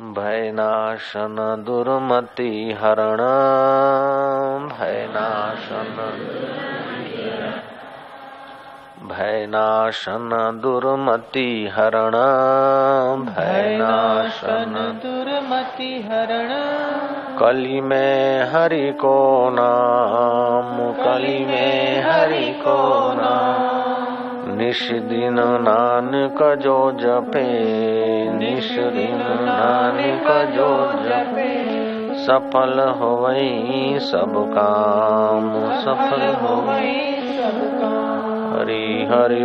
भयनाशन दुर्मति हरण। भयनाशन। भयनाशन दुर्मति हरण। भयनाशन। दुर्मति हरण कली में हरि को नाम। कली में हरि को नाम। निश दिन नानक जो जपे। निश दिन नानक जो जपे। सफल हो सब काम। सफल हो हरि हरि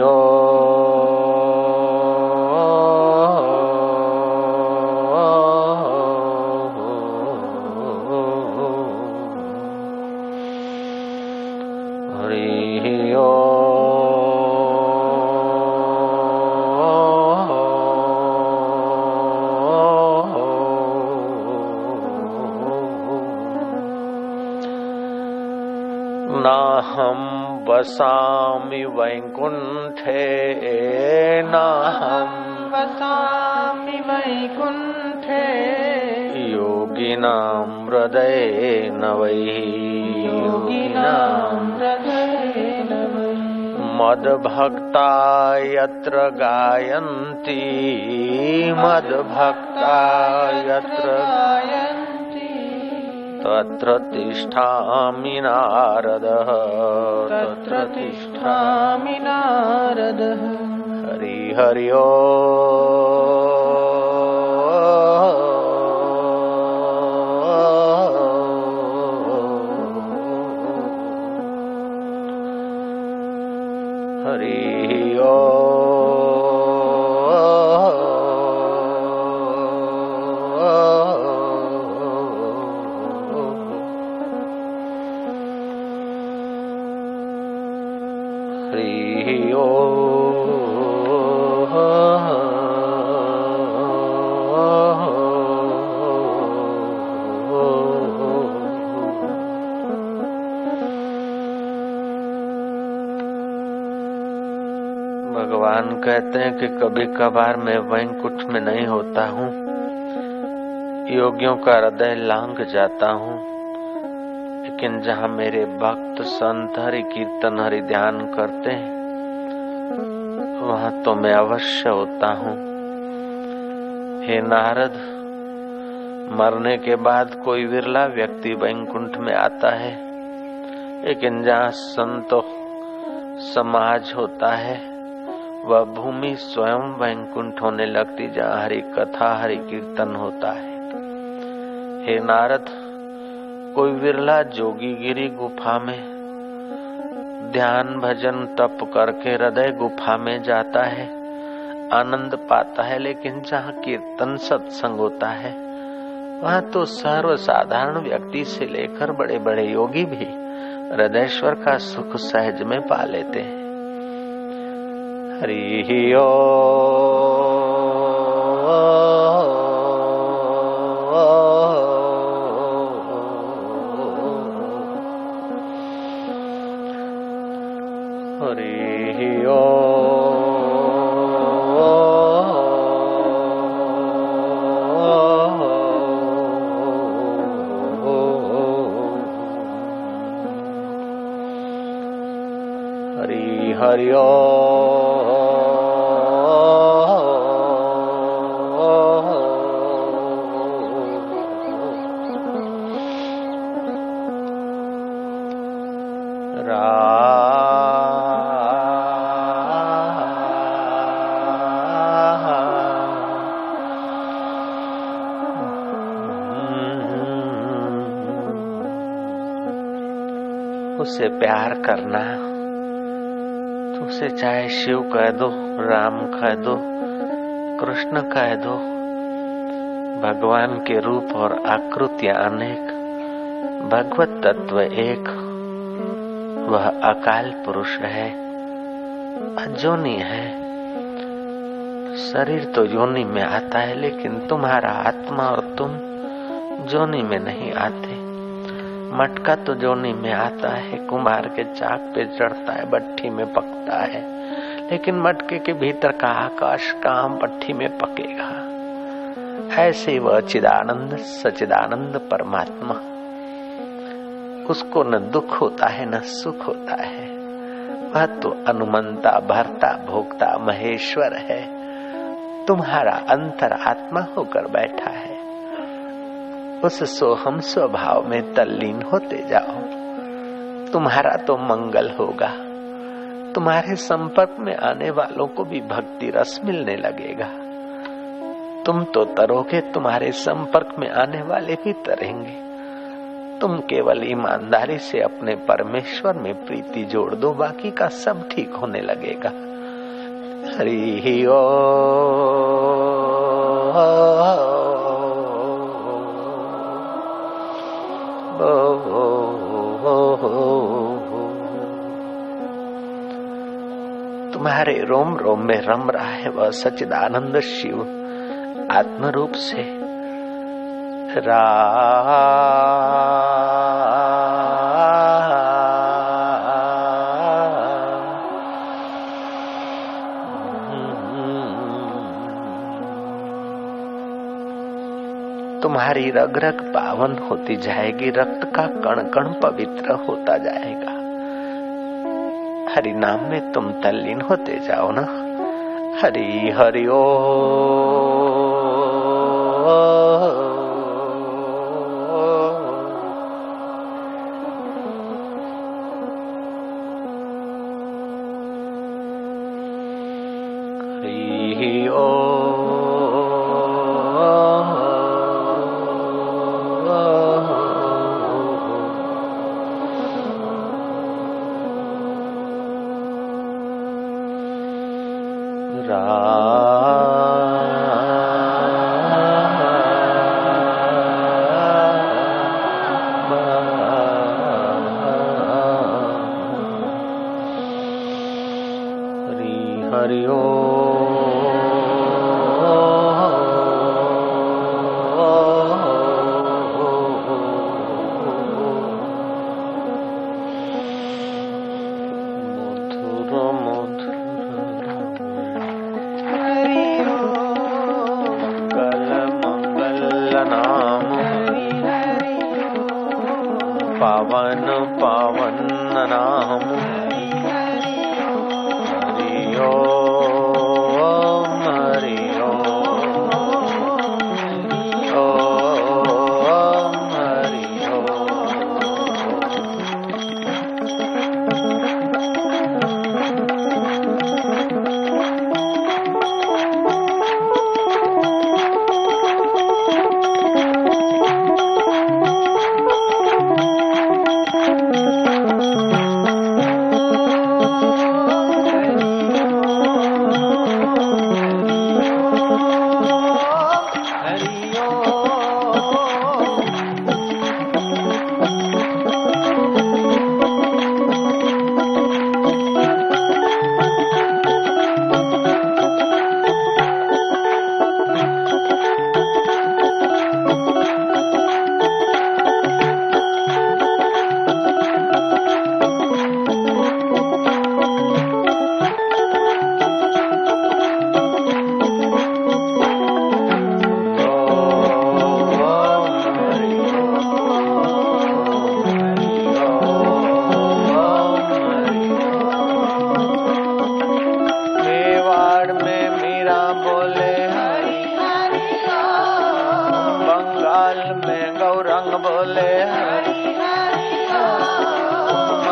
वसामि वैकुण्ठे नाहं वसामि वैकुण्ठे। योगिनां हृदये न वै। योगिनां मद्भक्ता यत्र गायन्ति। मद्भक्ता यत्र गायन्ति तत्र तिष्ठामि नारदः। तत्र तिष्ठामि नारदः। हरि हरि ओ भगवान कहते हैं कि कभी कभार मैं वैंकुट में नहीं होता हूँ। योगियों का हृदय लांग जाता हूँ। लेकिन जहाँ मेरे भक्त संत हरि कीर्तन हरि ध्यान करते हैं, वहाँ तो मैं अवश्य होता हूँ। हे नारद, मरने के बाद कोई विरला व्यक्ति वैंकुंठ में आता है, लेकिन जहाँ संतो समाज होता है वह भूमि स्वयं वैकुंठ होने लगती जहाँ हरि कथा, हरि कीर्तन होता है। हे नारद, कोई विरला जोगी गिरी गुफा में, ध्यान भजन तप करके हृदय गुफा में जाता है। आनंद पाता है, लेकिन जहाँ कीर्तन सत्संग होता है, वहाँ तो सर्व साधारण व्यक्ति से लेकर बड़े बड़े योगी भी हृदयश्वर का सुख सहज में पा लेते हैं। हरि ओ हरि ओ हरि हरि ओ उसे प्यार करना। तो उसे चाहे शिव कह दो, राम कह दो, कृष्ण कह दो, भगवान के रूप और आकृतियाँ अनेक, भगवत तत्व एक। वह अकाल पुरुष है, अजोनी है। शरीर तो योनि में आता है, लेकिन तुम्हारा आत्मा और तुम जोनी में नहीं आते। मटका तो जोनी में आता है, कुम्हार के चाक पे चढ़ता है भट्ठी में पकता है। लेकिन मटके के भीतर का आकाश काम भट्ठी में पकेगा। ऐसे वह चिदानंद, सचिदानंद परमात्मा। उसको न दुख होता है, न सुख होता है। वह तो अनुमंता, भरता, भोगता, महेश्वर है। तुम्हारा अंतर आत्मा होकर बैठा है। उस सोहम स्वभाव में तल्लीन होते जाओ। तुम्हारा तो मंगल होगा। तुम्हारे संपर्क में आने वालों को भी भक्ति रस मिलने लगेगा। तुम तो तरोगे, तुम्हारे संपर्क में आने वाले भी तरेंगे। तुम केवल ईमानदारी से अपने परमेश्वर में प्रीति जोड़ दो, बाकी का सब ठीक होने लगेगा। हरि ओ। तुम्हारे रोम रोम में रम रहा है वह सचिदानंद शिव आत्म रूप से। तुम्हारी रग रग पावन होती जाएगी, रक्त का कण कण पवित्र होता जाएगा। हरि नाम में तुम तल्लीन होते जाओ ना। हरि हरि ओ। हरि ओ।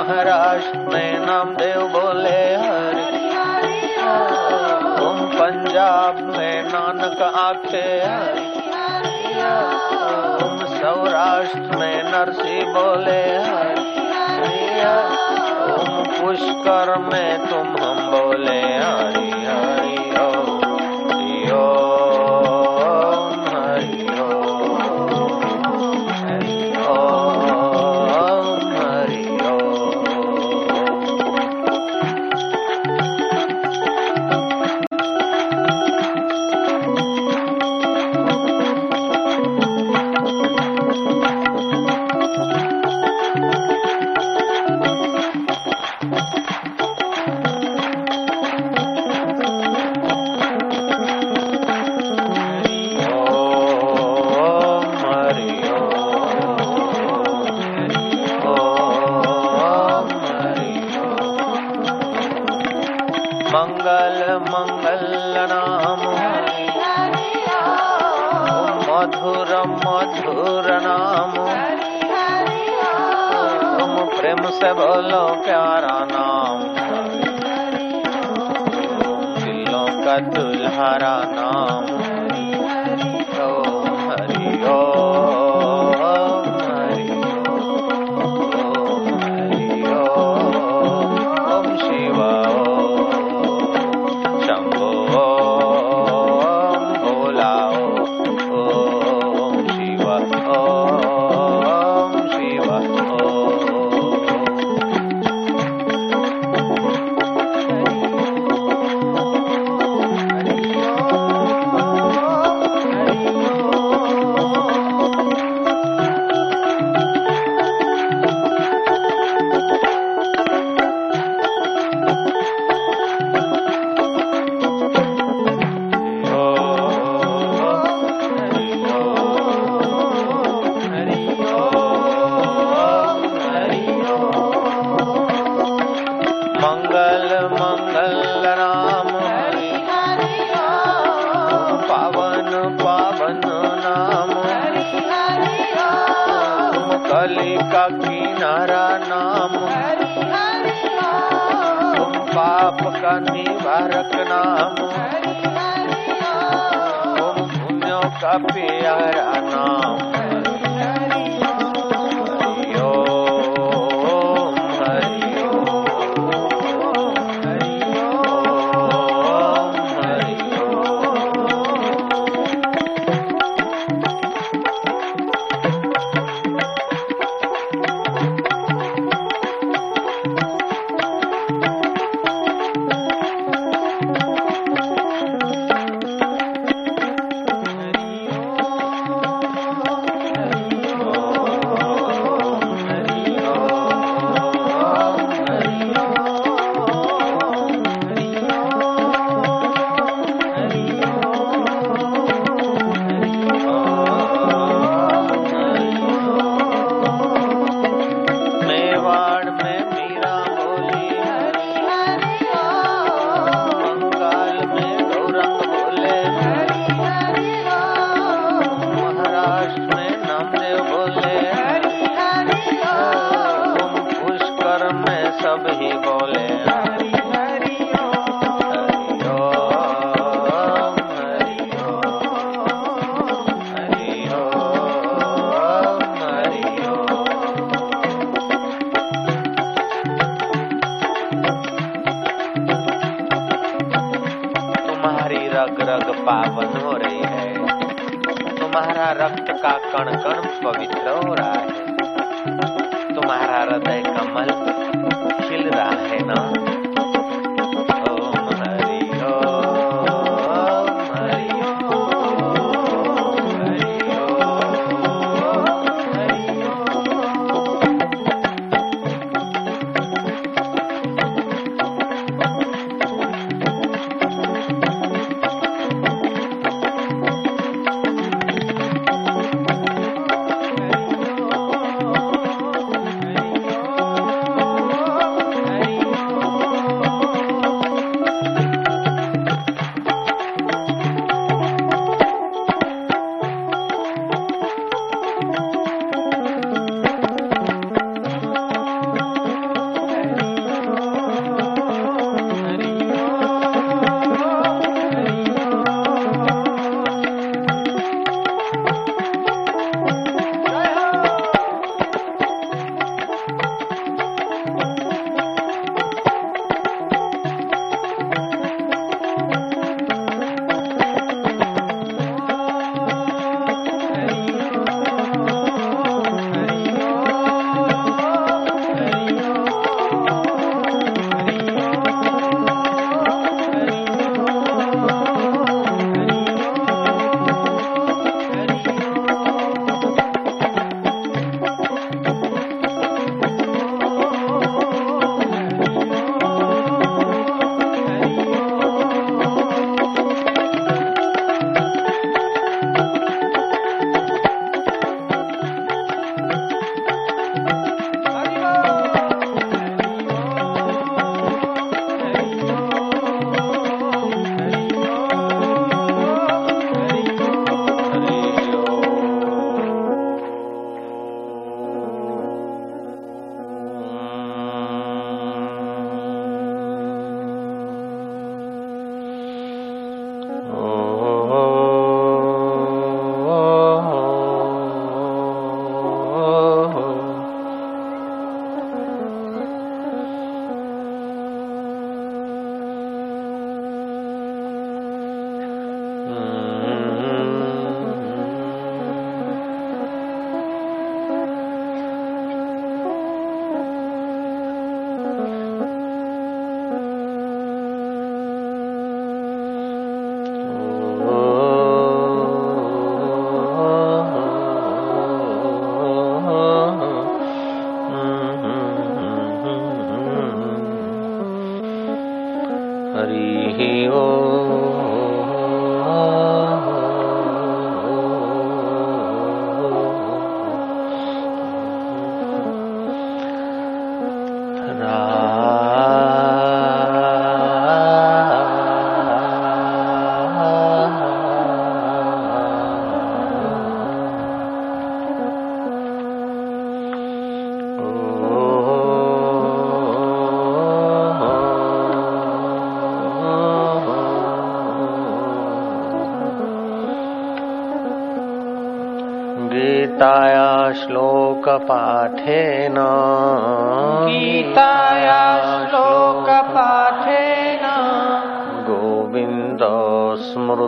महाराष्ट्र में नामदेव बोले हरि। तुम पंजाब में नानक आखे हरि। तुम सौराष्ट्र में नरसी बोले हरि। तुम पुष्कर में तुम हम बोले हरि। नाम। तुम प्रेम से बोलो प्यारा नाम। दिलों का दुल्हारा नाम। तुम्हारा नाम। तुम पाप का निवारक नाम। तुम भूमियों का प्यारा नाम।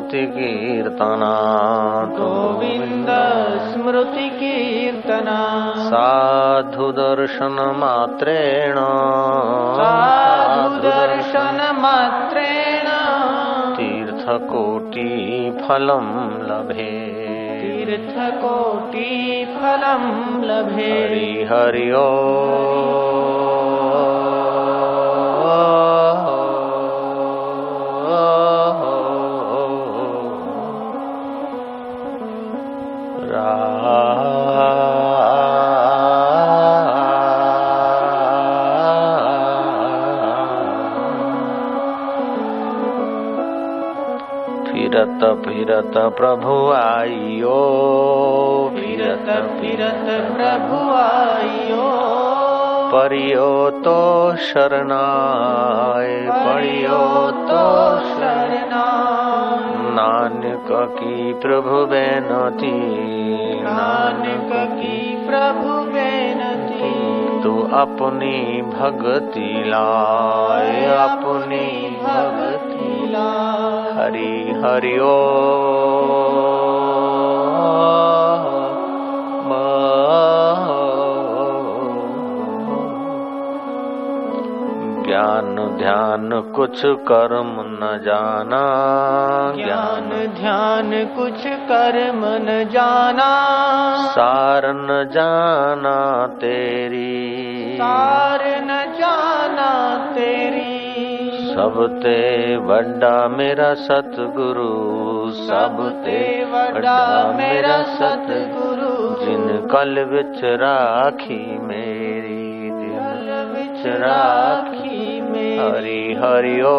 स्मृतिकीर्तनात् गोविन्द स्मृतिकीर्तना। साधुदर्शनमात्रेण। साधुदर्शनमात्रेण। तीर्थकोटिफलं लभे। तीर्थकोटिफलं लभे। हरि हरि ओ फिरत फिरत प्रभु आइयो। फिरत फिरत प्रभु आइयो। परियो तो शरणाय परियो तो शरणा नानक की प्रभु बेनती नानक की प्रभु बेनती। तू अपनी भगति लाए अपनी ला हरि हरि ओ। ज्ञान ध्यान कुछ कर्म न जाना। ज्ञान ध्यान कुछ कर्म न जाना। सार न जाना तेरी। सार न जाना तेरी। ਸਭ ਤੇ ਵੱਡਾ ਮੇਰਾ ਸਤਿਗੁਰੂ ਸਭ ਤੇ ਵੱਡਾ ਮੇਰਾ ਸਤਿਗੁਰੂ। ਜਿਨ ਕਲ ਵਿੱਚ ਰਾਖੀ ਮੇਰੀ ਦਿਲ ਵਿੱਚ ਰਾਖੀ ਮੇਰੀ। ਹਰੀ ਹਰੀ ਓ